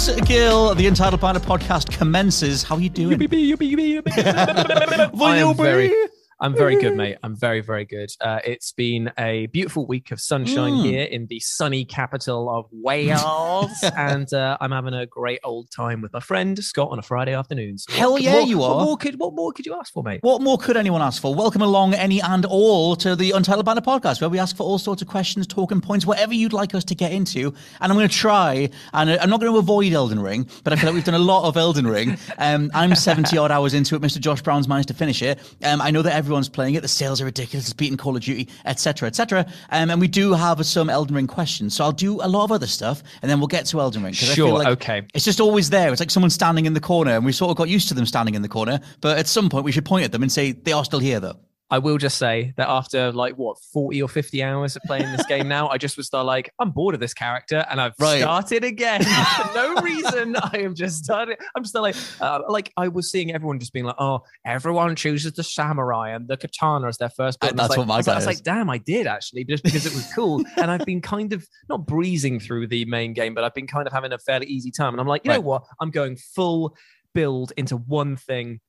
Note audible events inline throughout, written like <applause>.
Jules Gill, the Untitled Banter podcast commences. How are you doing? <laughs> I am very, I'm very good, mate. I'm very, very good. Uh, it's been a beautiful week of sunshine Mm. here in the sunny capital of Wales, <laughs> and uh, I'm having a great old time with my friend Scott on a Friday afternoon. So Hell what- yeah, what- you what are. More could, what more could you ask for, mate? What more could anyone ask for? Welcome along, any and all, to the Untitled Banter podcast, where we ask for all sorts of questions, talking points, whatever you'd like us to get into. And I'm going to try, and uh, I'm not going to avoid Elden Ring, but I feel like we've done a lot of Elden Ring. Um, I'm 70 odd hours into it. Mr. Josh Brown's managed to finish it. Um, I know that everyone's playing it. The sales are ridiculous. It's beating Call of Duty, etc., etc. Um, and we do have some Elden Ring questions. So I'll do a lot of other stuff, and then we'll get to Elden Ring. 'cause I feel Sure, like okay. It's just always there. It's like someone standing in the corner, and we sort of got used to them standing in the corner. But at some point, we should point at them and say they are still here, though. I will just say that after like what 40 or 50 hours of playing this game now, I just was like, I'm bored of this character, and I've Right. started again <laughs> for no reason. <laughs> I am just started. I'm still like, uh, like I was seeing everyone just being like, oh, everyone chooses the samurai and the katana as their first. build. And I was that's like- what my I was like- I was like, damn, I did actually, just because it was cool. <laughs> and I've been kind of not breezing through the main game, but I've been kind of having a fairly easy time. And I'm like, you know what? I'm going full build into one thing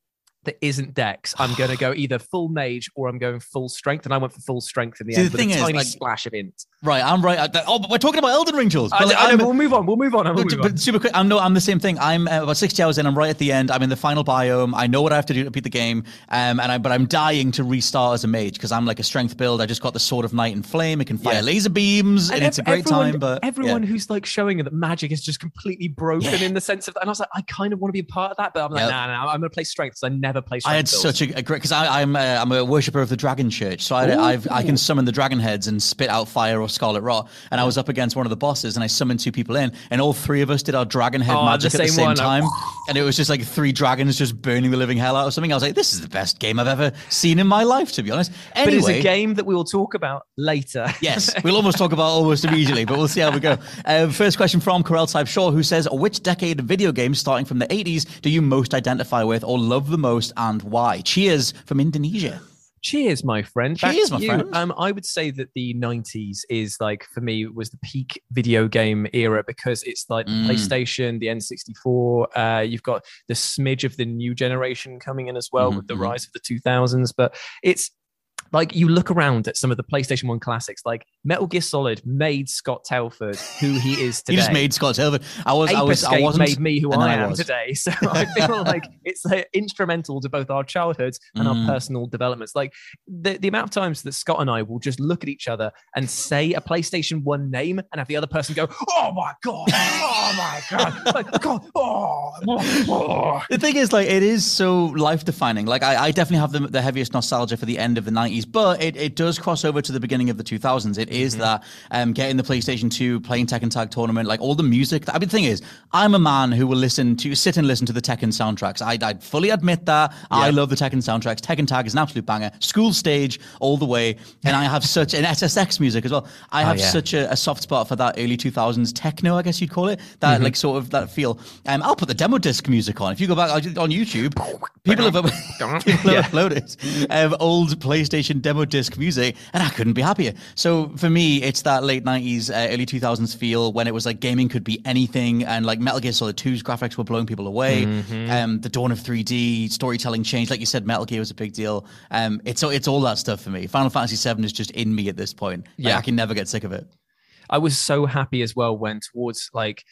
that isn't Dex. I'm going to go <sighs> either full mage or I'm going full strength, and I went for full strength in the See, end the with thing a is, tiny like- splash of int. Right, I'm right. at that- Oh, but we're talking about Elden Ring, Jules. I, But, like, I know, but we'll move on. We'll move on. We'll but, move on. but super quick, I'm no, I'm the same thing. I'm uh, about 60 hours in. I'm right at the end. I'm in the final biome. I know what I have to do to beat the game. Um, and I, but I'm dying to restart as a mage because I'm like a strength build. I just got the sword of night and flame. It can fire Yeah. laser beams, and, it's a great everyone- time. But everyone yeah. who's like showing that magic is just completely broken in the sense of, and I was like, I kind of want to be a part of that, but I'm like, Yep. nah, nah, I'm going to play strength because I never play strength. I had builds. such a, a great because I'm uh, I'm a worshipper of the Dragon Church, so I, I've, I can summon the dragon heads and spit out fire or scarlet rot. And I was up against one of the bosses, and I summoned two people in, and all three of us did our dragon head Oh, magic the at the same one, time, and it was just like three dragons just burning the living hell out of something. I was like, this is the best game I've ever seen in my life, to be honest. But it's a game that we will talk about later. Yes, <laughs> we'll almost talk about almost immediately, but we'll see how we go. Uh, first question from Corel Type Shaw, who says, "Which decade of video games, starting from the '80s, do you most identify with or love the most, and why?" Cheers from Indonesia. Cheers, my friend. Back Cheers, my you. friend. Um, I would say that the '90s is like for me was the peak video game era because it's like the Mm. PlayStation, the N64. Uh, you've got the smidge of the new generation coming in as well Mhm, with the mhm. rise of the 2000s. But it's like you look around at some of the PlayStation One classics, like Metal Gear Solid made Scott Telford who he <laughs> is today. He just made Scott Telford. I was, Ape I was, I wasn't. made me who I I am was. today. <laughs> So I <laughs> feel like it's like instrumental to both our childhoods and Mm. our personal developments. Like the, the amount of times that Scott and I will just look at each other and say a PlayStation 1 name and have the other person go, Oh my God, oh my God, like, God, oh, oh. The thing is, like, it is so life defining. Like, I, I definitely have the, the heaviest nostalgia for the end of the 90s, but it, it does cross over to the beginning of the 2000s. It is Mm-hmm. that um, getting the PlayStation 2, playing Tekken Tag Tournament, like all the music. I mean, the thing is, I'm a man who will listen to, sit and listen to the Tekken soundtracks. I, I fully admit that. I love the Tekken soundtracks. Tekken Tag is an absolute banger. School stage all the way. And I have such an SSX music as well. I have Oh, yeah. such a, a soft spot for that early 2000s techno, I guess you'd call it. That, Mm-hmm. like, sort of that feel. Um, I'll put the demo disc music on. If you go back on on YouTube, people have, <laughs> people have uploaded um, old PlayStation demo disc music, and I couldn't be happier. So for me, it's that late 90s, uh, early 2000s feel when it was like gaming could be anything, and like Metal Gear Solid 2's graphics were blowing people away. Mm-hmm. Um, the dawn of 3D, storytelling changed. Like you said, Metal Gear was a big deal. Um, it's, it's all that stuff for me. Final Fantasy 7 is just in me at this point. Like, Yeah. I can never get sick of it. I was so happy as well when towards like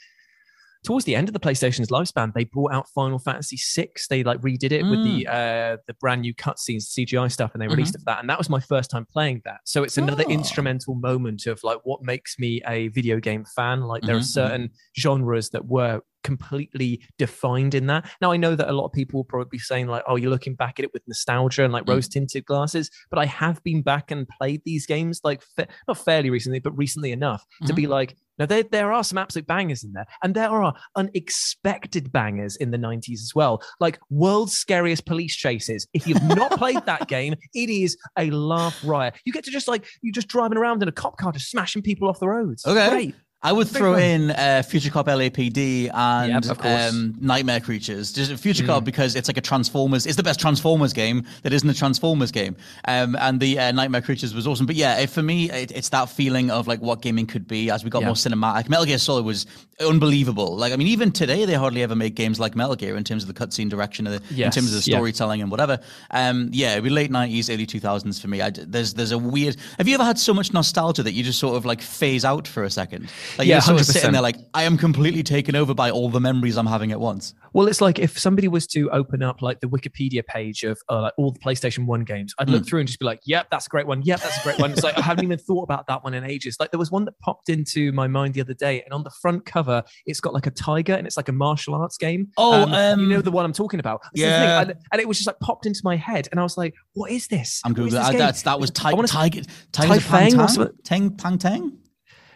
towards the end of the PlayStation's lifespan, they brought out Final Fantasy VI. They like redid it with the uh, the brand new cutscenes, CGI stuff, and they released it for that. And that was my first time playing that. So it's another Oh. instrumental moment of like what makes me a video game fan. Like there Mhm, are certain genres that were completely defined in that. Now I know that a lot of people will probably be saying like, "Oh, you're looking back at it with nostalgia and like Mm. rose tinted glasses," but I have been back and played these games like fa- not fairly recently, but recently enough to Mhm. be like, no, there there are some absolute bangers in there, and there are unexpected bangers in the '90s as well, like world's scariest police chases. If you've not played that <laughs> game, it is a laugh riot. You get to just like you're just driving around in a cop car, just smashing people off the roads. Okay. Great. I would throw fun. in uh, Future Cop LAPD and Yep, um, Nightmare Creatures. Just Future Mm. Cop because it's like a Transformers. It's the best Transformers game that isn't a Transformers game. Um, and the uh, Nightmare Creatures was awesome. But yeah, it, for me, it, it's that feeling of like what gaming could be as we got Yeah. more cinematic. Metal Gear Solid was unbelievable. Like I mean, even today they hardly ever make games like Metal Gear in terms of the cutscene direction, of the, in terms of the yeah. storytelling and whatever. Um, yeah, it'd be late nineties, early two thousands for me. I, there's there's a weird. Have you ever had so much nostalgia that you just sort of like phase out for a second? Like Yeah, you're sort of sitting 100%. there like I am completely taken over by all the memories I'm having at once. Well, it's like if somebody was to open up like the Wikipedia page of uh, like all the PlayStation One games, I'd look through and just be like, "Yep, that's a great one. Yep, that's a great one." It's like I haven't even thought about that one in ages. Like there was one that popped into my mind the other day, and on the front cover, it's got like a tiger, and it's like a martial arts game. Oh, you know um, the one I'm talking about. This is the thing, yeah. and, and it was just like popped into my head, and I was like, "What is this?" I'm googling. that's that was Tiger Tiger Tiger Fang Tang? Tang Pang Tang.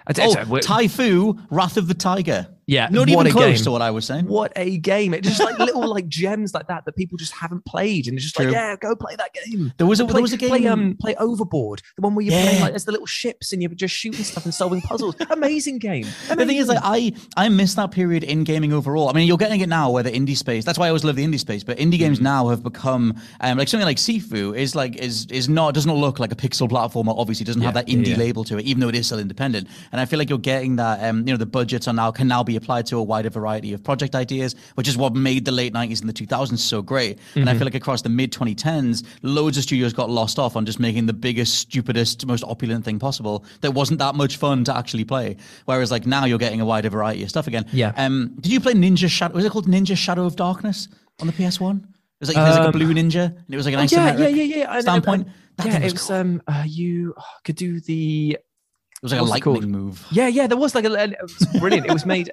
I don't- Oh, Tai Fu, Wrath of the Tiger. Yeah, Not what even a close game. to what I was saying. What a game! It's just like little like gems like that that people just haven't played, and it's just True. like, yeah, go play that game. There was a play, there was a game. Play, um, play Overboard, the one where you're playing like there's the little ships and you're just shooting stuff and solving puzzles. Amazing game. The thing is, like, I I miss that period in gaming overall. I mean, you're getting it now where the indie space. That's why I always love the indie space. But indie games now have become um, like something like Sifu is like is is not does not look like a pixel platformer. Obviously, doesn't have that indie yeah, yeah. label to it, even though it is still independent. And I feel like you're getting that. Um, you know, the budgets are now can now be applied to a wider variety of project ideas, which is what made the late '90s and the 2000s so great. And I feel like across the mid 2010s, loads of studios got lost off on just making the biggest, stupidest, most opulent thing possible that wasn't that much fun to actually play. Whereas like now you're getting a wider variety of stuff again. Yeah. Um, did you play Ninja Shadow? Was it called Ninja Shadow of Darkness on the PS One? It was like there's like a Um, blue ninja, and it was like an Oh, yeah, isometric yeah, yeah, yeah. And- standpoint. and- That yeah, thing it was was cool. um, uh, you oh, could do the was like a it called? lightning move. yeah, yeah. There was like a it was brilliant. it was made.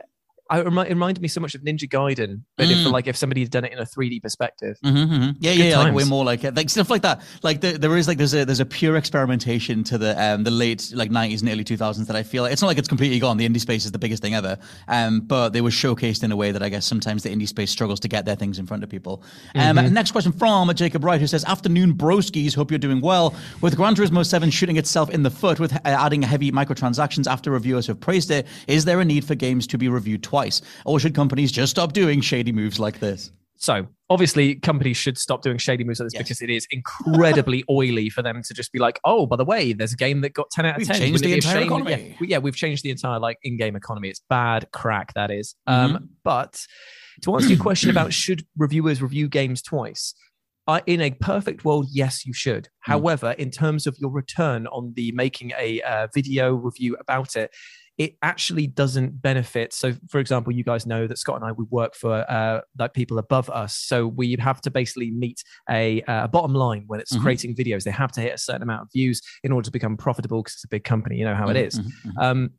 I remi- it reminded me so much of Ninja Gaiden, but if Mm. like if somebody had done it in a 3D perspective. hmm Yeah, Good yeah, yeah, like way more like it, like stuff like that. Like the, there is like there's a there's a pure experimentation to the um the late like 90s and early 2000s that I feel like it's not like it's completely gone. The indie space is the biggest thing ever. Um, but they were showcased in a way that I guess sometimes the indie space struggles to get their things in front of people. Um, next question from Jacob Wright who says, "Afternoon, broskies. Hope you're doing well. With Gran Turismo 7 shooting itself in the foot with uh, adding heavy microtransactions after reviewers have praised it, is there a need for games to be reviewed twice, or should companies just stop doing shady moves like this?" So obviously, companies should stop doing shady moves like this Yes. because it is incredibly <laughs> oily for them to just be like, "Oh, by the way, there's a game that got ten out of We've 10. changed the it be a entire economy. Yeah, yeah, we've changed the entire like in-game economy. It's bad crack that is. Um, Mm-hmm. but to answer your question about should reviewers review games twice. I, in a perfect world, yes, you should. Mm. However, in terms of your return on the making a uh, video review about it, it actually doesn't benefit. So, for example, you guys know that Scott and I we work for uh, like people above us, so we have to basically meet a uh, bottom line when it's Mhm. creating videos. They have to hit a certain amount of views in order to become profitable because it's a big company. You know how it is. Mhm, mhm. Um,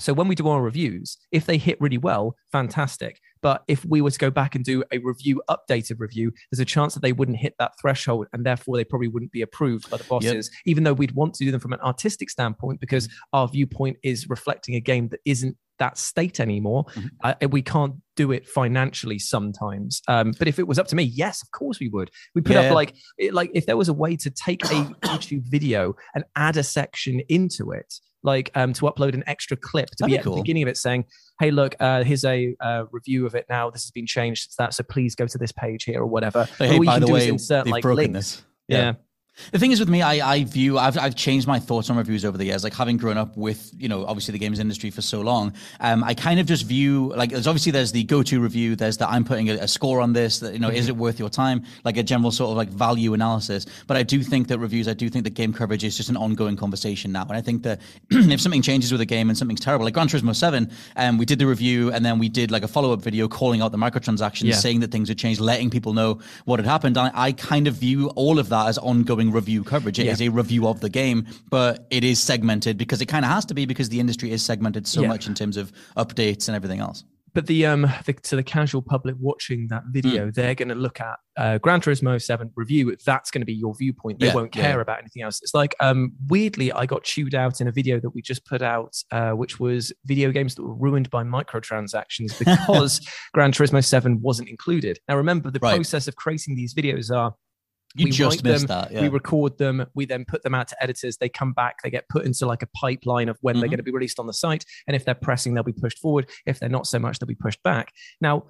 so when we do our reviews, if they hit really well, fantastic. But if we were to go back and do a review, updated review, there's a chance that they wouldn't hit that threshold, and therefore they probably wouldn't be approved by the bosses. Even though we'd want to do them from an artistic standpoint, because our viewpoint is reflecting a game that isn't that state anymore. Mhm. Uh, we can't do it financially sometimes. Um, but if it was up to me, yes, of course we would. We put Yeah. up like like if there was a way to take a <coughs> YouTube video and add a section into it, like um, to upload an extra clip to That'd be be at cool. the beginning of it saying, "Hey, look, uh, here's a uh, review of it now. This has been changed since that, so please go to this page here or whatever." Like, All hey, by can the way, insert they've like broken links. this. Yeah. The thing is with me, I, I view I've, I've changed my thoughts on reviews over the years. Like having grown up with you know obviously the games industry for so long, um, I kind of just view like there's obviously there's the go to review, there's that I'm putting a, a, score on this. That you know mm-hmm. is it worth your time? Like a general sort of like value analysis. But I do think that reviews, I do think that game coverage is just an ongoing conversation now. And I think that <clears throat> if something changes with a game and something's terrible, like Gran Turismo Seven, um, we did the review and then we did like a follow up video calling out the microtransactions, yeah. saying that things had changed, letting people know what had happened. I, I kind of view all of that as ongoing review coverage. It yeah. is a review of the game, but it is segmented because it kind of has to be because the industry is segmented so yeah. much in terms of updates and everything else. But the um the, to the casual public watching that video, mm. they're going to look at uh, Gran Turismo Seven review. That's going to be your viewpoint. They yeah, won't care about anything else. It's like um weirdly, I got chewed out in a video that we just put out, uh, which was video games that were ruined by microtransactions because <laughs> Gran Turismo Seven wasn't included. Now remember, the right. process of creating these videos are you we just missed them, that. Yeah. We record them. We then put them out to editors. They come back. They get put into like a pipeline of when mm-hmm. they're going to be released on the site. And if they're pressing, they'll be pushed forward. If they're not so much, they'll be pushed back. Now,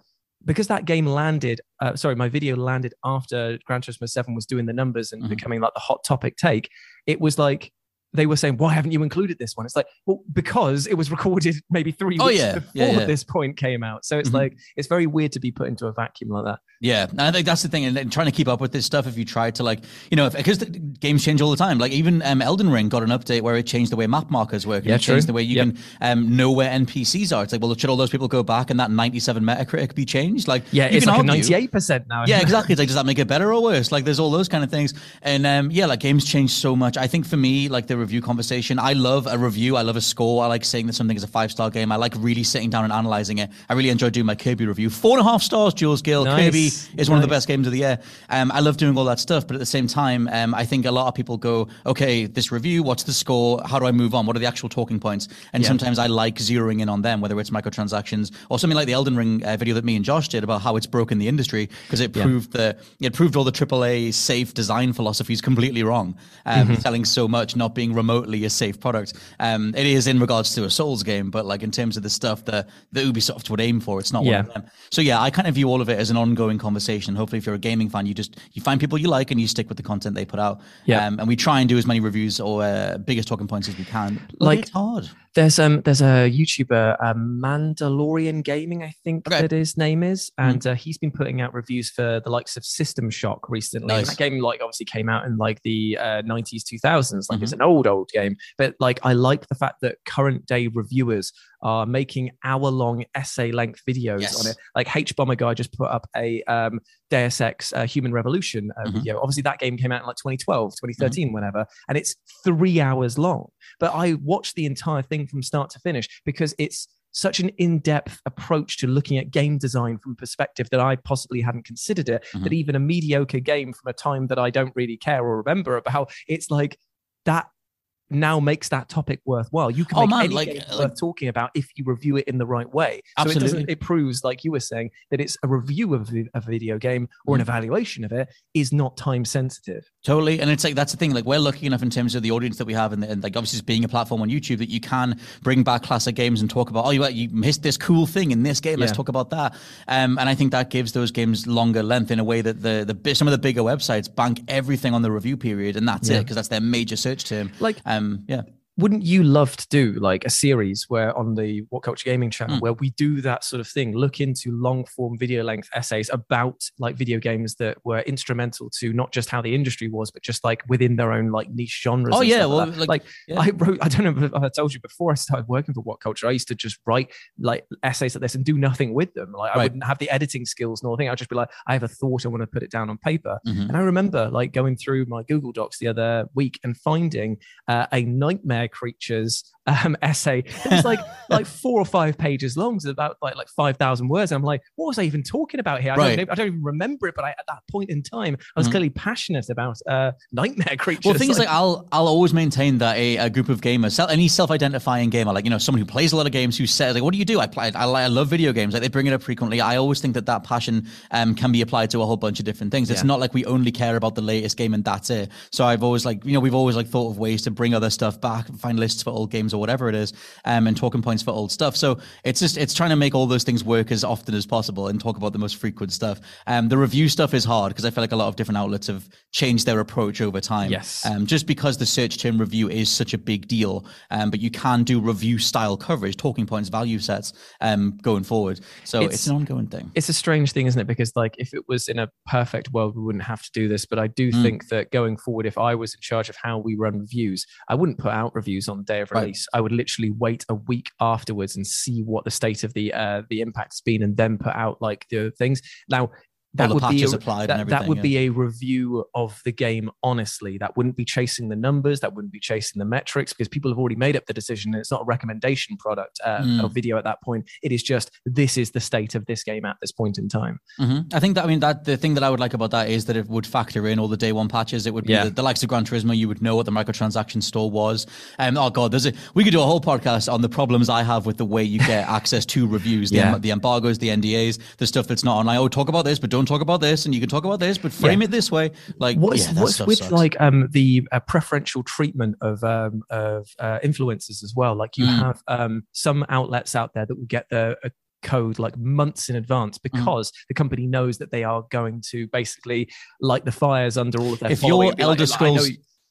because that game landed, uh, sorry, my video landed after Gran Turismo 7 was doing the numbers and mm-hmm. becoming like the hot topic take, it was like they were saying, "Why haven't you included this one?" It's like, well, because it was recorded <laughs> maybe three weeks yeah. before yeah, yeah. this point came out. So it's mm-hmm. like it's very weird to be put into a vacuum like that. Yeah, and I think that's the thing. And trying to keep up with this stuff, if you try to like, you know, because games change all the time. Like even um, Elden Ring got an update where it changed the way map markers work. Yeah, it true. changed the way you yep. can um, know where NPCs are. It's like, well, should all those people go back and that 97 Metacritic be changed? Like, yeah, it's like argue. 98 percent now. Yeah, exactly. It's like, does that make it better or worse? Like, there's all those kind of things. And um, yeah, like games change so much. I think for me, like the review conversation, I love a review. I love a score. I like saying that something is a five star game. I like really sitting down and analyzing it. I really enjoy doing my Kirby review. Four and a half stars, Jules Gill. Nice. Kirby is nice. one of the best games of the year. Um, I love doing all that stuff, but at the same time, um, I think a lot of people go, okay, this review, what's the score? How do I move on? What are the actual talking points? And yeah. sometimes I like zeroing in on them, whether it's microtransactions or something like the Elden Ring uh, video that me and Josh did about how it's broken the industry because it proved yeah. that it proved all the AAA safe design philosophies completely wrong. Um, mm-hmm. Selling so much, not being remotely a safe product. Um, it is in regards to a Souls game, but like in terms of the stuff that the Ubisoft would aim for, it's not yeah. one of them. So yeah, I kind of view all of it as an ongoing conversation. Hopefully, if you're a gaming fan, you just you find people you like and you stick with the content they put out. Yeah, um, and we try and do as many reviews or uh, biggest talking points as we can. Like it's hard. There's um there's a YouTuber, um, Mandalorian Gaming, I think okay. that his name is, mm-hmm. and mm. uh, he's been putting out reviews for the likes of System Shock recently. Nice. that game like obviously came out in like the uh, 90s, 2000s. Like mm-hmm. it's an old old game, but like I like the fact that current day reviewers are making hour long essay length videos yes. on it. Like Hbomberguy just put up a um, Deus Ex uh, Human Revolution uh, mm-hmm. video. Obviously, that game came out in like 2012, 2013, mm-hmm. whenever, and it's three hours long. But I watched the entire thing from start to finish because it's such an in-depth approach to looking at game design from a perspective that I possibly hadn't considered it. Mm-hmm. That even a mediocre game from a time that I don't really care or remember about, it's like that now makes that topic worthwhile. You can oh, make man, any like, game like, worth talking about if you review it in the right way. Absolutely. So it, it proves, like you were saying, that it's a review of a video game or an mm. evaluation of it is not time sensitive. Totally. And it's like, that's the thing. Like, we're lucky enough in terms of the audience that we have, and, and like, obviously, being a platform on YouTube that you can bring back classic games and talk about, oh, you, you missed this cool thing in this game. Let's talk about that. Um, and I think that gives those games longer length in a way that the, the some of the bigger websites bank everything on the review period, and that's yeah. it, because that's their major search term. Like, um, Um, yeah wouldn't you love to do like a series where on the What Culture Gaming channel mm. where we do that sort of thing, look into long form video length essays about like video games that were instrumental to not just how the industry was, but just like within their own like niche genres. Oh yeah, well, like, like yeah. I wrote. I don't know if I told you before I started working for What Culture, I used to just write like essays like this and do nothing with them. Like right. I wouldn't have the editing skills nor thing. I'd just be like, I have a thought, I want to put it down on paper. Mm-hmm. And I remember like going through my Google Docs the other week and finding uh, a nightmare creatures um, essay. It was like <laughs> like four or five pages long, it's about like like five thousand words. And I'm like, what was I even talking about here? I, right. don't, I don't even remember it, but I, at that point in time, I was mm-hmm. clearly passionate about uh, nightmare <laughs> creatures. Well, things like, like, I'll I'll always maintain that a, a group of gamers, any self-identifying gamer, like you know someone who plays a lot of games, who says like, what do you do? I play, I, I love video games. Like they bring it up frequently. I always think that that passion um, can be applied to a whole bunch of different things. It's yeah. not like we only care about the latest game and that's it. So I've always like you know we've always like thought of ways to bring other stuff back, find lists for old games or whatever it is, um, and talking points for old stuff. So it's just it's trying to make all those things work as often as possible and talk about the most frequent stuff. Um, the review stuff is hard because I feel like a lot of different outlets have changed their approach over time. Yes. Um, just because the search term review is such a big deal, um, but you can do review style coverage, talking points, value sets, um, going forward. So it's, It's- an ongoing thing. it's a strange thing, isn't it? Because like if it was in a perfect world, we wouldn't have to do this. But I do Mm. think that going forward, if I was in charge of how we run reviews, I wouldn't put out reviews on the day of release. I would literally wait a week afterwards and see what the state of the uh, the impact's been, and then put out like the things. Now that the would be patches a, applied that, that would yeah. be a review of the game honestly that wouldn't be chasing the numbers that wouldn't be chasing the metrics because people have already made up the decision it's not a recommendation product uh, Mm. or video at that point it is just this is the state of this game at this point in time hmm I think that I mean that the thing that I would like about that is that it would factor in all the day one patches. It would be Yeah. the, the likes of Gran Turismo. You would know what the microtransaction store was. Um, oh god, there's a we could do a whole podcast on the problems I have with the way you get <laughs> access to reviews, the, Yeah. em- the embargoes, the NDAs, the stuff that's not online. Oh, talk about this, but don't talk about this, and you can talk about this, but frame Yeah. it this way. Like what's, yeah, what's with sucks. like um the uh, preferential treatment of um of uh, influencers as well like you Mm. have um some outlets out there that will get the uh, code like months in advance Mm. because the company knows that they are going to basically light the fires under all of their If like, Elder "I Scrolls-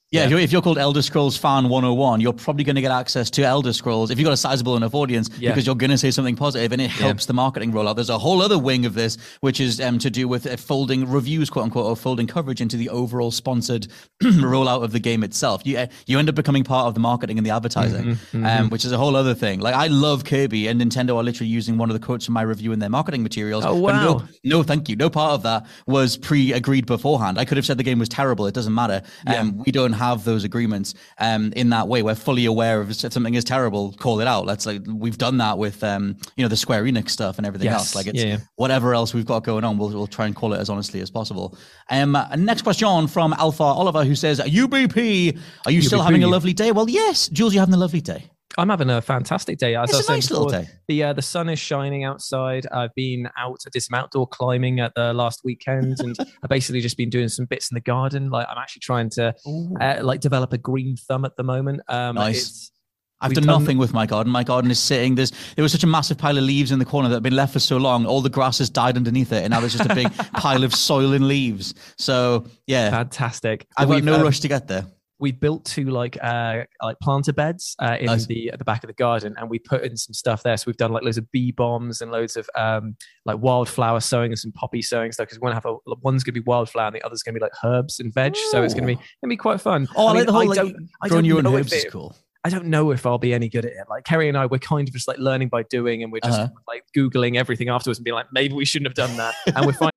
Yeah, Yeah. If, you're, if you're called Elder Scrolls Fan 101, you're probably going to get access to Elder Scrolls if you've got a sizable enough audience Yeah. because you're going to say something positive and it helps the marketing rollout. There's a whole other wing of this, which is um, to do with uh, folding reviews, quote unquote, or folding coverage into the overall sponsored <clears throat> rollout of the game itself. You, uh, you end up becoming part of the marketing and the advertising, Mm-hmm, Um, which is a whole other thing. Like, I love Kirby, and Nintendo are literally using one of the quotes from my review in their marketing materials. Oh, but no- wow. no, thank you. No part of that was pre-agreed beforehand. I could have said the game was terrible. It doesn't matter. Um, we don't have those agreements um, in that way. We're fully aware of if something is terrible, call it out. Let's like we've done that with um, you know the Square Enix stuff and everything Yes. else. Like it's Yeah, yeah. whatever else we've got going on, we'll, we'll try and call it as honestly as possible. Um, next question from Alpha Oliver who says, "UBP, are you still having a lovely day?" Well, yes, Jules, you're having a lovely day. I'm having a fantastic day. As It's I a nice little before, day. The uh, the sun is shining outside. I've been out. I did some outdoor climbing at the last weekend, and <laughs> I've basically just been doing some bits in the garden. Like I'm actually trying to uh, like develop a green thumb at the moment. Um, Nice. I've done, done- nothing with my garden. My garden is sitting. There's there was such a massive pile of leaves in the corner that had been left for so long. All the grass has died underneath it, and now there's just a big <laughs> pile of soil and leaves. So yeah, fantastic. I've got no um, rush to get there. We built two like uh like planter beds uh, in Nice. the at the back of the garden and we put in some stuff there so we've done like loads of bee bombs and loads of um like wildflower sowing and some poppy sowing stuff because we're gonna have a one's gonna be wildflower and the other's gonna be like herbs and veg so it's gonna be gonna be quite fun Oh, I, like mean, the whole like, don't I growing don't your own know herbs is cool. I don't know if I'll be any good at it. Like Kerry and I, we're kind of just like learning by doing, and we're just Uh-huh. like googling everything afterwards and being like, maybe we shouldn't have done that. And we're finding <laughs>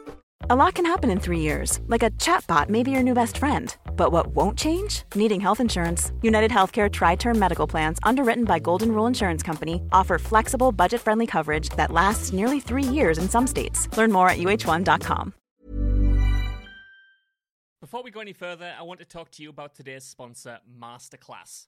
A lot can happen in three years, like a chatbot may be your new best friend. But what won't change? Needing health insurance. United Healthcare Tri Term Medical Plans, underwritten by Golden Rule Insurance Company, offer flexible, budget friendly coverage that lasts nearly three years in some states. Learn more at uh1.com. Before we go any further, I want to talk to you about today's sponsor, Masterclass.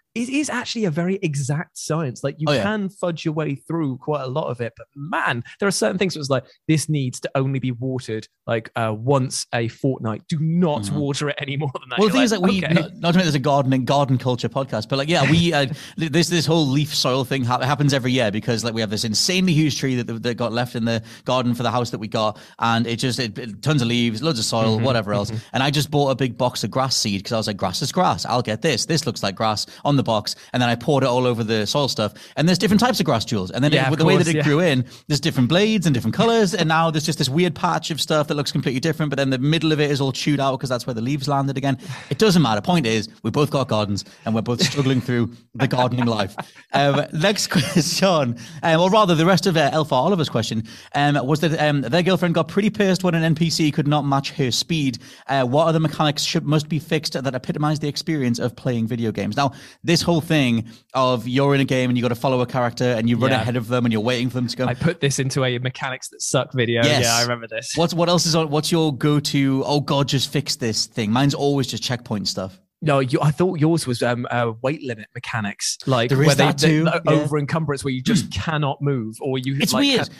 it is actually a very exact science. Like you Oh, yeah. can fudge your way through quite a lot of it, but man, there are certain things that was like this needs to only be watered like uh, once a fortnight. Do not Mhm. water it any more than that. Well, the You're thing is, like, we okay. not, not to make this a gardening garden culture podcast, but like, yeah, we uh, <laughs> this this whole leaf soil thing ha- happens every year because like we have this insanely huge tree that that got left in the garden for the house that we got, and it just it, it- tons of leaves, loads of soil, Mm-hmm, whatever else. And I just bought a big box of grass seed because I was like, grass is grass. I'll get this. This looks like grass on the box, and then I poured it all over the soil stuff. And there's different types of grass Jules, and then Yeah, it, with the way that it yeah. grew in, there's different blades and different colors, and now there's just this weird patch of stuff that looks completely different. But then the middle of it is all chewed out because that's where the leaves landed again. It doesn't matter. Point is, we both got gardens, and we're both struggling through the gardening life. Um, next <laughs> question, um, or rather, the rest of uh, Elfa Oliver's question um, was that um, their girlfriend got pretty pissed when an NPC could not match her speed. Uh, what other mechanics should must be fixed that epitomize the experience of playing video games? Now, this whole thing of you're in a game and you got to follow a character and you run Yeah. ahead of them and you're waiting for them to go. I put this into a mechanics that suck video. Yes. Yeah, I remember this. What's what else is on? What's your go-to? Oh God, just fix this thing. Mine's always just checkpoint stuff. No, you, I thought yours was um, uh, weight limit mechanics, like There is where they, that they- yeah. over encumbrance, where you just <clears throat> cannot move, or you. It's like, weird can-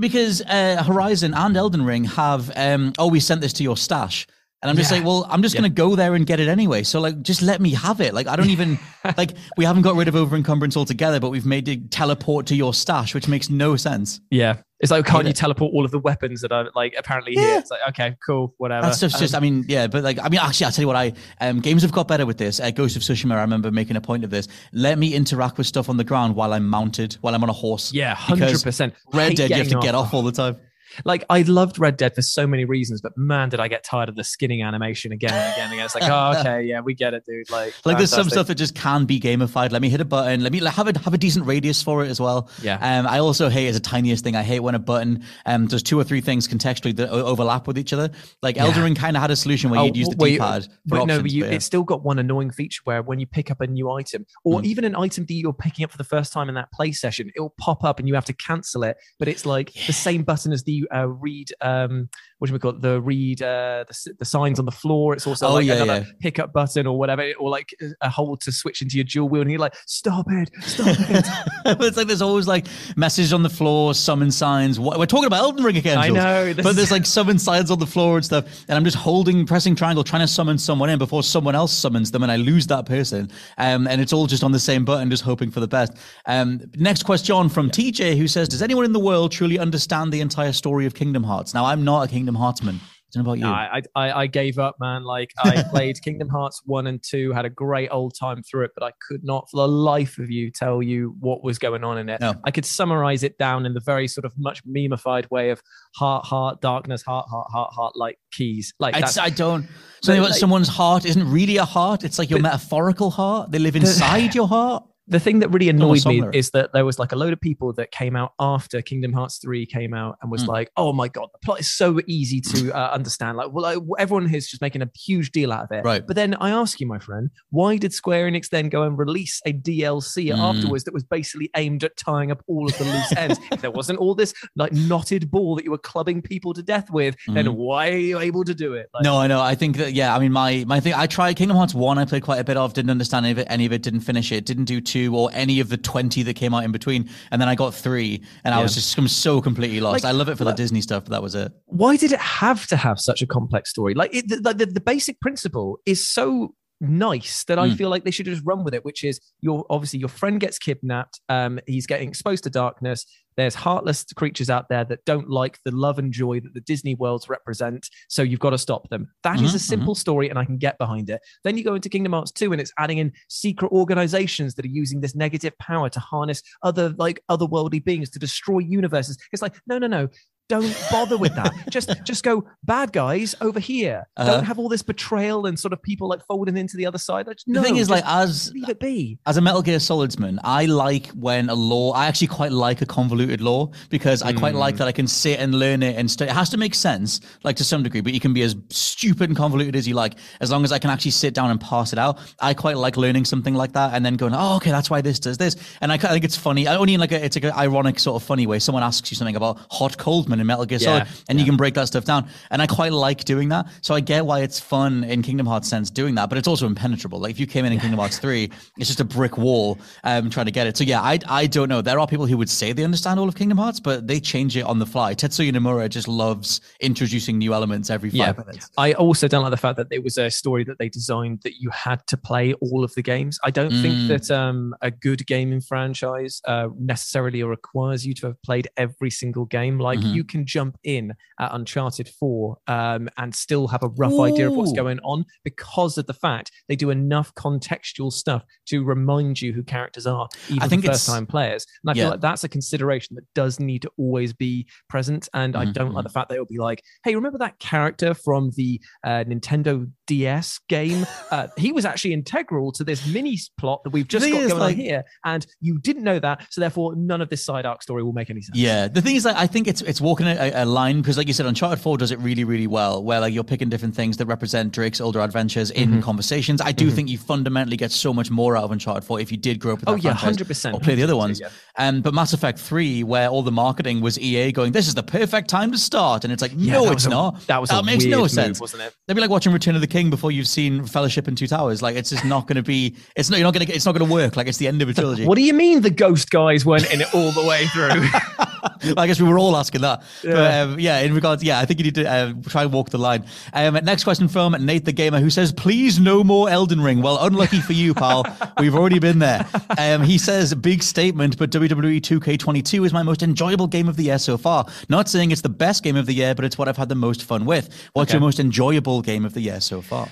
because uh, Horizon and Elden Ring have. Um, oh, we sent this to your stash. And I'm just Yeah. like, well, I'm just going to go there and get it anyway. So, like, just let me have it. Like, I don't even, <laughs> like, we haven't got rid of over encumbrance altogether, but we've made it teleport to your stash, which makes no sense. yeah, it's like can't you it. teleport all of the weapons that are like apparently here? It's like okay, cool, whatever. That stuff's just, Um, I mean, yeah, but like, I mean, actually, I'll tell you what, I, um, games have got better with this. Uh, Ghost of Tsushima, I remember making a point of this. Let me interact with stuff on the ground while I'm mounted, while I'm on a horse. yeah, hundred percent. Red Dead, you have to get off all the time. Like I loved Red Dead for so many reasons, but man, did I get tired of the skinning animation again and again and again. It's like, oh, <laughs> okay, yeah, we get it, dude. Like, Like there's some stuff that just can be gamified. Let me hit a button. Let me like, have a have a decent radius for it as well. Yeah. Um, I also hate as a tiniest thing. I hate when a button um does two or three things contextually that overlap with each other. Like Elden Ring kind of had a solution where Oh, you'd use the D-pad. But no, but you, but yeah. it's still got one annoying feature where when you pick up a new item, or Mm. even an item that you're picking up for the first time in that play session, it'll pop up and you have to cancel it. But it's like the same button as the uh, read. Um, what do we call it? The read uh, the, the signs on the floor. It's also Oh, like yeah, another yeah. pickup button or whatever, or like a hold to switch into your dual wheel, and you're like, stop it, stop it. <laughs> but it's like there's always like messages on the floor, summon signs. What, we're talking about Elden Ring again. I know, but there's like summon signs on the floor and stuff, and I'm just holding, pressing triangle, trying to summon someone in before someone else summons them, and I lose that person. Um, and it's all just on the same button, just hoping for the best. Um, next question from TJ, who says, "Does anyone in the world truly understand the entire story of Kingdom Hearts?" Now, I'm not a Kingdom Heartsman. I don't know about you. No, I, I I gave up, man. Like I <laughs> played Kingdom Hearts one and two, had a great old time through it, but I could not, for the life of you, tell you what was going on in it. No. I could summarize it down in the very sort of much memeified way of heart, heart, darkness, heart, heart, heart, heart, like keys. Like It's, I don't. So like- someone's heart isn't really a heart. It's like your metaphorical heart. They live inside <laughs> your heart. The thing that really annoyed me is that there was like a load of people that came out after Kingdom Hearts 3 came out and was Mm. like, oh my God, the plot is so easy to <laughs> uh, understand. Like, well, like, everyone is just making a huge deal out of it. Right. But then I ask you, my friend, why did Square Enix then go and release a DLC Mm. afterwards that was basically aimed at tying up all of the loose ends? if there wasn't all this like knotted ball that you were clubbing people to death with, then Mhm. why are you able to do it? Like, No, I know. I think that yeah. I mean, my my thing. I tried Kingdom Hearts one. I played quite a bit of. Didn't understand any of it. Any of it. Didn't finish it. Didn't do two or any of the twenty that came out in between. And then I got three, and I was just I'm so completely lost. Like- I love it for the Disney stuff, but that was it. why did it have to have such a complex story? Like, it, the, the, the basic principle is so nice that I Mm. feel like they should just run with it, which is your obviously your friend gets kidnapped. Um, he's getting exposed to darkness. There's heartless creatures out there that don't like the love and joy that the Disney worlds represent. So you've got to stop them. That is Mhm, a simple story, and I can get behind it. Then you go into Kingdom Hearts 2, and it's adding in secret organizations that are using this negative power to harness other like otherworldly beings to destroy universes. It's like, no, no, no. Don't bother with that. <laughs> just just go bad guys over here. Uh-huh. Don't have all this betrayal and sort of people like folding into the other side. Like, The no, thing is, like, just as leave it be. as a Metal Gear Solidsman, I like when a lore. I actually quite like a convoluted lore because I quite Mm. like that I can sit and learn it and st- it has to make sense, like to some degree. But you can be as stupid and convoluted as you like, as long as I can actually sit down and parse it out. I quite like learning something like that and then going, oh, okay, that's why this does this. And I, I think it's funny. I only in like a, it's like an ironic sort of funny way. Someone asks you something about Hot In Metal Gear Yeah, Solid, and you can break that stuff down. And I quite like doing that. So I get why it's fun in Kingdom Hearts sense doing that, but it's also impenetrable. Like if you came in in Kingdom Hearts 3, <laughs> it's just a brick wall um, trying to get it. So yeah, I, I don't know. There are people who would say they understand all of Kingdom Hearts, but they change it on the fly. Tetsuya Nomura just loves introducing new elements every five Yeah. minutes. I also don't like the fact that it was a story that they designed that you had to play all of the games. I don't Mm. think that um, a good gaming franchise uh, necessarily requires you to have played every single game. Like Mhm. you can jump in at Uncharted 4 um, and still have a rough idea of what's going on because of the fact they do enough contextual stuff to remind you who characters are, even think first time players. And I Yeah. feel like that's a consideration that does need to always be present. And I don't like the fact that it'll be like, hey, remember that character from the uh, Nintendo DS game? <laughs> Uh, he was actually integral to this mini plot that we've just thing got going like- on here. And you didn't know that. So therefore, none of this side arc story will make any sense. Yeah, the thing is, like, I think it's it's walking a, a line because, like you said, Uncharted Four does it really, really well. Where like you're picking different things that represent Drake's older adventures in Mm-hmm. conversations. I do think you fundamentally get so much more out of Uncharted Four if you did grow up with. Oh, yeah, 100%, Or play the other ones. yeah. Um, but Mass Effect Three, where all the marketing was EA going, "This is the perfect time to start," and it's like, Yeah, no, it's a- not. that was a makes no move, sense, wasn't it? That'd be like watching Return of the King before you've seen Fellowship and Two Towers. Like it's just not going to be. It's not. You're not going to. It's not going to work. Like it's the end of a trilogy. What do you mean the ghost guys weren't in it all the way through? <laughs> <laughs> I guess we were all asking that. Yeah. But, um, yeah, in regards, yeah, I think you need to uh, try and walk the line. Um, next question from Nate the Gamer, who says, "Please no more Elden Ring." Well, unlucky for you, pal. <laughs> We've already been there. Um, he says, "Big statement, but WWE 2K22 is my most enjoyable game of the year so far. Not saying it's the best game of the year, but it's what I've had the most fun with. What's Okay. your most enjoyable game of the year so far?"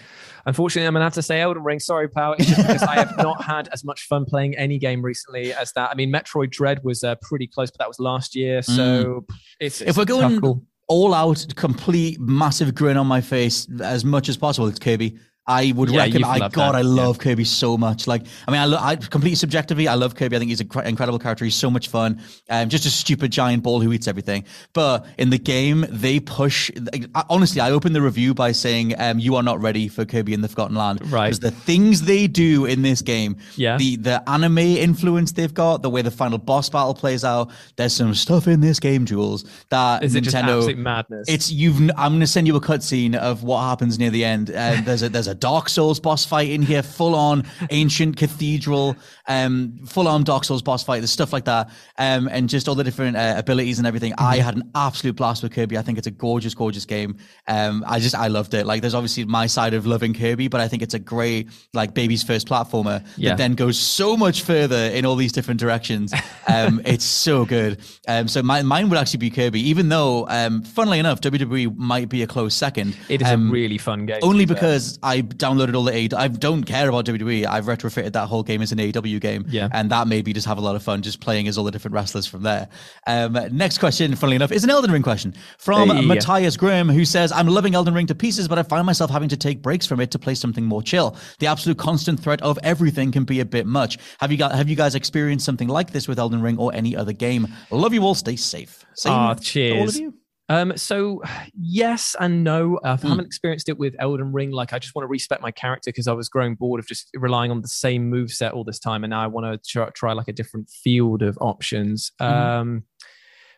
Unfortunately, I'm gonna have to say Elden Ring. Sorry, pal. It's just because I have <laughs> not had as much fun playing any game recently as that. I mean, Metroid Dread was uh, pretty close, but that was last year. So it's, If we're going all out, complete, massive grin on my face as much as possible, it's Kirby. I would Yeah, recommend. I God, that, I yeah. love Kirby so much. Like, I mean, I, lo- I completely subjectively, I love Kirby. I think he's an cr- incredible character. He's so much fun. Um, just a stupid giant ball who eats everything. But in the game, they push. I- honestly, I opened the review by saying, um, "You are not ready for Kirby and the Forgotten Land." Right. Because the things they do in this game, Yeah. the the anime influence they've got, the way the final boss battle plays out. There's some stuff in this game, Jules. That Is it Nintendo. absolute madness? It's you've. I'm going to send you a cutscene of what happens near the end. Um, there's a there's a Dark Souls boss fight in here, full on ancient cathedral, um, full on Dark Souls boss fight. There's stuff like that, um, and just all the different uh, abilities and everything. I Mm-hmm. had an absolute blast with Kirby. I think it's a gorgeous, gorgeous game. Um, I just I loved it. Like there's obviously my side of loving Kirby, but I think it's a great like baby's first platformer Yeah. that then goes so much further in all these different directions. <laughs> Um, it's so good. Um, so my, mine would actually be Kirby, even though, um, funnily enough, WWE might be a close second. It is Um, a really fun game. only because I downloaded all the A. I don't care about WWE. I've retrofitted that whole game as an AEW game, Yeah. and that made me just have a lot of fun just playing as all the different wrestlers from there. Um, next question, funnily enough, is an Elden Ring question from Hey. Matthias Grimm who says, "I'm loving Elden Ring to pieces, but I find myself having to take breaks from it to play something more chill. The absolute constant threat of everything can be a bit much. Have you got? Have you guys experienced something like this with Elden Ring or any other game? Love you all. Stay safe. Same Ah, to all of cheers. you. Um, so yes and no. I Hmm. haven't experienced it with Elden Ring. Like, I just want to respec my character because I was growing bored of just relying on the same move set all this time, and now I want to try, try like a different field of options. Mm-hmm. Um,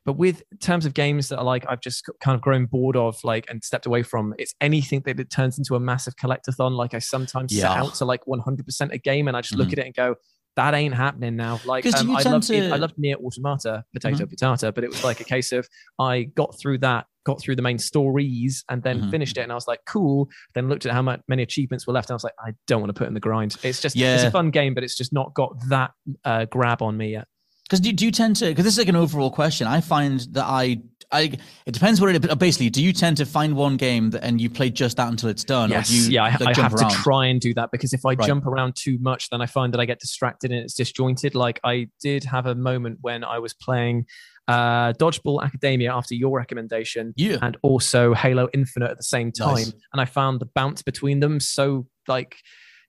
but with terms of games that are like I've just kind of grown bored of, like and stepped away from, it's anything that it turns into a massive collectathon. Like I sometimes set out to like 100% a game, and I just look Mhm. at it and go. That ain't happening now. Like um, I loved to- Mm-hmm. I loved Nier Automata, Potato Potato, but it was like a case of I got through that, got through the main stories, and then Mhm. finished it, and I was like, cool. Then looked at how much, many achievements were left, and I was like, I don't want to put in the grind. It's just yeah. it's a fun game, but it's just not got that uh, grab on me yet. Because do, do you tend to? Because this is like an overall question. I find that I, I it depends what it. But basically, do you tend to find one game that, and you play just that until it's done? Yes, or do you, yeah, I, like, I have around? to try and do that because if I Right. jump around too much, then I find that I get distracted and it's disjointed. Like I did have a moment when I was playing uh, Dodgeball Academia after your recommendation, Yeah. and also Halo Infinite at the same time, Nice. and I found the bounce between them so like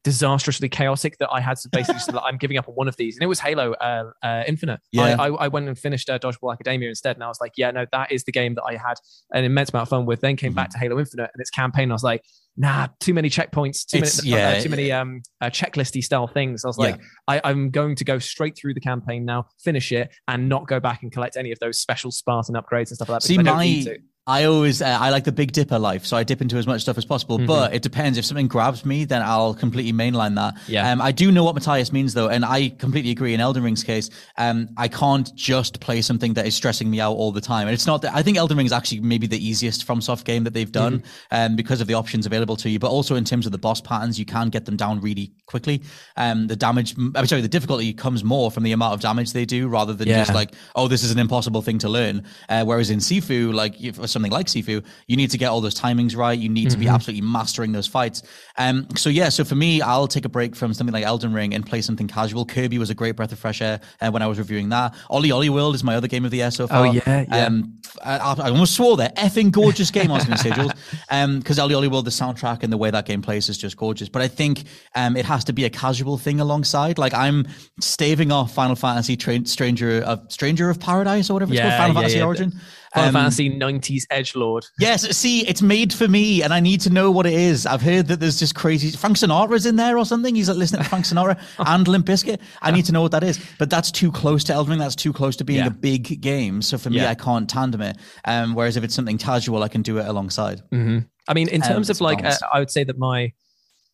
disastrously chaotic that I had to basically just <laughs> like, I'm giving up on one of these, and it was Halo uh, uh, Infinite. Yeah. I, I, I went and finished uh, Dodgeball Academia instead, and I was like, yeah, no, that is the game that I had an immense amount of fun with. Then came Mm-hmm. back to Halo Infinite and its campaign. I was like, nah, too many checkpoints, too It's- many, uh, yeah. too many um, uh, checklisty style things. I was like, I, I'm going to go straight through the campaign now, finish it, and not go back and collect any of those special Spartan upgrades and stuff like that. See, my. I always uh, I like the Big Dipper life, so I dip into as much stuff as possible. Mm-hmm. But it depends. If something grabs me, then I'll completely mainline that. Yeah. Um, I do know what Matthias means though, and I completely agree. In Elden Ring's case, um, I can't just play something that is stressing me out all the time. And it's not that I think Elden Ring is actually maybe the easiest FromSoft game that they've done, Mm-hmm. um, because of the options available to you. But also in terms of the boss patterns, you can get them down really quickly. Um, the damage, I'm sorry, the difficulty comes more from the amount of damage they do rather than Yeah. just like, oh, this is an impossible thing to learn. Uh, whereas in Sifu, like if- something like Sifu, you need to get all those timings right. You need to be absolutely mastering those fights. Um, so yeah, so for me, I'll take a break from something like Elden Ring and play something casual. Kirby was a great breath of fresh air uh, when I was reviewing that. OlliOlli World is my other game of the year so far. Oh yeah, yeah. Um, I, I almost swore there. Effing gorgeous game, I was going to say, Jules. <laughs> Um, because OlliOlli World, the soundtrack and the way that game plays is just gorgeous. But I think um, it has to be a casual thing alongside. Like I'm staving off Final Fantasy Tra- Stranger of Stranger of Paradise or whatever it's called, Final yeah, Fantasy yeah. Origin. Final Um, Fantasy 90s Edge Lord. Yes, see, it's made for me, and I need to know what it is. I've heard that there's just crazy. Frank Sinatra's in there or something. He's like listening to Frank Sinatra <laughs> and Limp Bizkit. I need to know what that is. But that's too close to Elden Ring. That's too close to being Yeah. a big game. So for me, Yeah. I can't tandem it. Um, whereas if it's something casual, I can do it alongside. Mm-hmm. I mean, in Um, terms it's of like, uh. I would say that my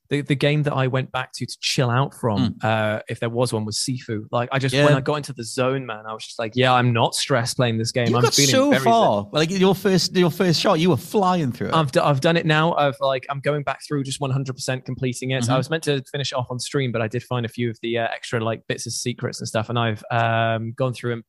the, the game that I went back to to chill out from, uh, if there was one, was Sifu. Like, I just when Mm. I got into the zone, man, I was just like, yeah, I'm not stressed playing this game. You I'm got feeling so very zen. far. Like your first, your first shot, you were flying through it. I've, d- I've done it now. Of like I'm going back through just 100% completing it. Mhm. I was meant to finish it off on stream, but I did find a few of the uh, extra like bits of secrets and stuff, and I've um, gone through and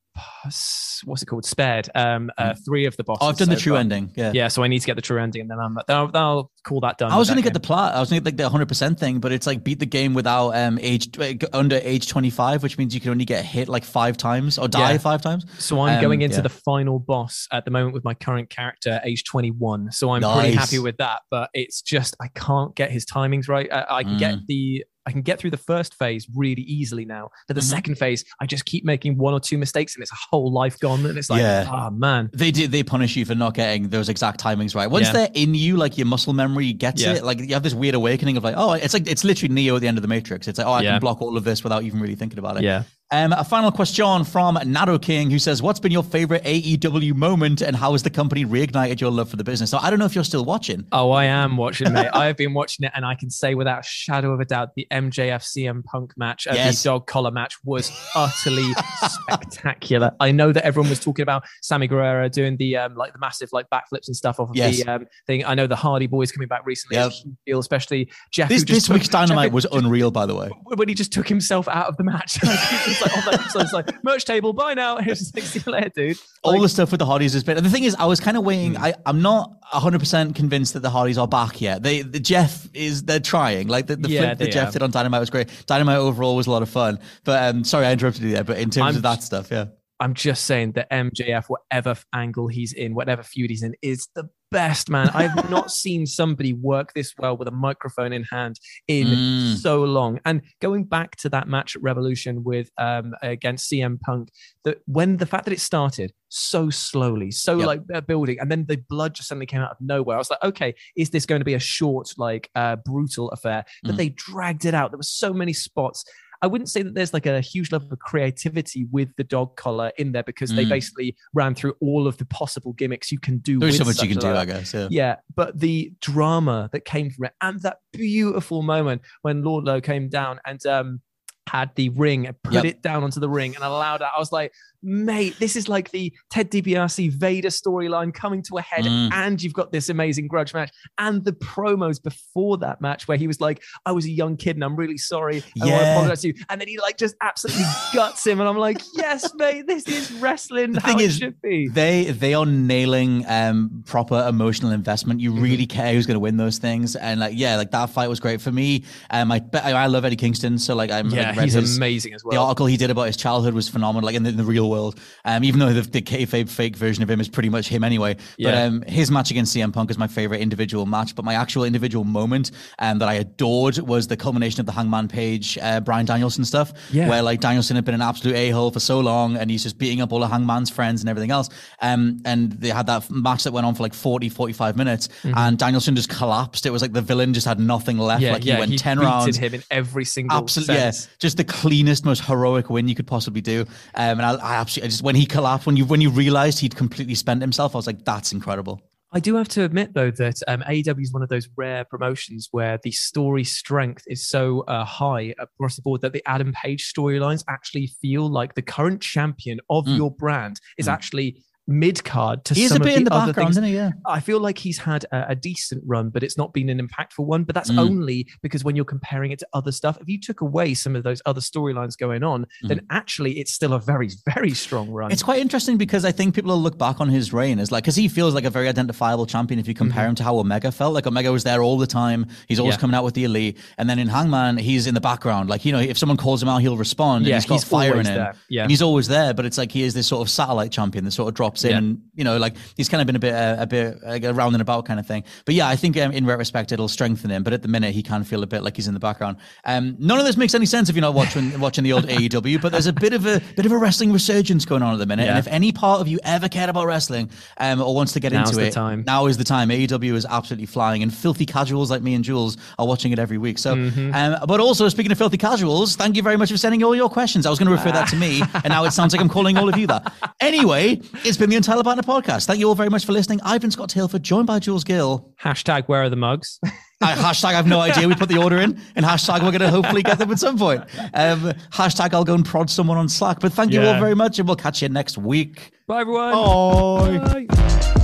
what's it called? Spared um, uh, three of the bosses. oh, I've done the true far. ending. Yeah. Yeah, so I need to get the true ending, and then I'm then I'll, then I'll call that done. I was going to that get the plot. I was going to get like the 100 percent thing, but it's like beat the game without um age under age 25, which means you can only get hit like five times or die Yeah. five times. So I'm Um, going into yeah. the final boss at the moment with my current character, age 21. So I'm pretty happy with that. But it's just I can't get his timings right. I, I can Mm. get the I can get through the first phase really easily now. But the Mhm. second phase, I just keep making one or two mistakes, and it's a whole life gone. And it's like, Yeah. ah man, They do. They punish you for not getting those exact timings right. Once Yeah. they're in you, like your muscle memory gets Yeah. it. Like you have this weird awakening of like, oh, it's like it's literally Neo at the end of the Matrix. It's like, oh, I can block all of this without even really thinking about it. yeah. Um, a final question from Nado King, who says, "What's been your favorite AEW moment, and how has the company reignited your love for the business?" So I don't know if you're still watching. Oh, I am watching, mate. <laughs> I have been watching it, and I can say without a shadow of a doubt, the MJF CM Punk match, uh, Yes. the dog collar match, was utterly spectacular. I know that everyone was talking about Sammy Guevara doing the um, like the massive like backflips and stuff off of Yes. the um, thing. I know the Hardy Boys coming back recently. Yep. as a huge deal, especially Jeff. This this week's took- Dynamite Jeff- was unreal, by the way. when he just took himself out of the match. <laughs> Like, he was like, on that like merch table, bye now. <laughs> Here's like, see you later, dude. all the stuff with the Hardys has been. And the thing is, I was kind of waiting. I, I'm not 100 percent convinced that the Hardys are back yet. They, the Jeff is they're trying. Like the, the Yeah, flip that Jeff are. did on Dynamite was great. Dynamite overall was a lot of fun. But um, sorry, I interrupted you there. But in terms I'm of that stuff, yeah, I'm just saying that MJF, whatever angle he's in, whatever feud he's in, is the best, man. I've not <laughs> seen somebody work this well with a microphone in hand in Mm. so long. And going back to that match at Revolution with um against CM Punk, that when the fact that it started so slowly, so Yep. like uh, building, and then the blood just suddenly came out of nowhere. I was like, okay, is this going to be a short, like uh, brutal affair? But Mm. they dragged it out. There were so many spots. I wouldn't say that there's like a huge level of creativity with the dog collar in there because they Mm. basically ran through all of the possible gimmicks you can do. there's with so much you can do, I guess. Yeah. Yeah, but the drama that came from it and that beautiful moment when Wardlow came down and um had the ring and put Yep. it down onto the ring and allowed it. I was like, mate, this is like the Ted DiBiase Vader storyline coming to a head, Mm. and you've got this amazing grudge match and the promos before that match where he was like, I was a young kid and I'm really sorry. I want to apologize to you. And then he like just absolutely <laughs> guts him. And I'm like, yes, mate, this is wrestling The how thing it is, should be. They they are nailing um, proper emotional investment. You Mm-hmm. really care who's going to win those things, and like yeah, like that fight was great for me. Um, I I, I love Eddie Kingston, so like I'm Yeah, like, he's his- amazing as well. The article he did about his childhood was phenomenal, like in the, in the real world. Um, even though the, the kayfabe fake version of him is pretty much him anyway. But Yeah. um, his match against CM Punk is my favorite individual match. But my actual individual moment um, that I adored was the culmination of the Hangman Page, uh, Bryan Danielson stuff, Yeah. where like Danielson had been an absolute a hole for so long, and he's just beating up all of Hangman's friends and everything else. Um, and they had that match that went on for like 40, 45 minutes, and Danielson just collapsed. It was like the villain just had nothing left. Mm-hmm. yeah, he yeah, went he ten rounds. him in every single Absolutely, yeah. Just the cleanest, most heroic win you could possibly do. Um, and I, I absolutely, I just when he collapsed, when you when you realized he'd completely spent himself, I was like, that's incredible. I do have to admit, though, that um, AEW is one of those rare promotions where the story strength is so uh, high across the board that the Adam Page storylines actually feel like the current champion of your brand is actually mid card to He's some a bit of the in the other background, things. isn't he? Yeah. I feel like he's had a, a decent run, but it's not been an impactful one. But that's Mm. only because when you're comparing it to other stuff, if you took away some of those other storylines going on, then actually it's still a very, very strong run. Mm. It's quite interesting because I think people will look back on his reign as like because he feels like a very identifiable champion if you compare him to how Omega felt. Like Omega was there all the time. He's always Mm-hmm. Yeah. coming out with the elite, and then in Hangman he's in the background. Like you know, if someone calls him out, he'll respond. Yeah, and he's he's fire in always him. there. Yeah. and he's always there. But it's like he is this sort of satellite champion that sort of drops in, Yeah. and you know, like he's kind of been a bit uh, a bit like a round and about kind of thing. But yeah, I think um, in retrospect it'll strengthen him. But at the minute he can feel a bit like he's in the background. Um, none of this makes any sense if you're not watching <laughs> watching the old AEW. But there's a bit of a bit of a wrestling resurgence going on at the minute. And if any part of you ever cared about wrestling um, or wants to get Now's into the it, time. now is the time. AEW is absolutely flying, and filthy casuals like me and Jules are watching it every week. So, Mm-hmm. um, but also speaking of filthy casuals, thank you very much for sending all your questions. I was going to refer that to me, and now it sounds like I'm calling all of you that. Anyway, it's been the Untitled Banter podcast. Thank you all very much for listening. I've been Scott Tailford, joined by Jules Gill. Hashtag where are the mugs? <laughs> Uh, hashtag I have no idea. We put the order in, and hashtag we're going to hopefully get them at some point. Um, hashtag I'll go and prod someone on Slack. But thank you all very much, and we'll catch you next week. Bye, everyone. Bye. Bye.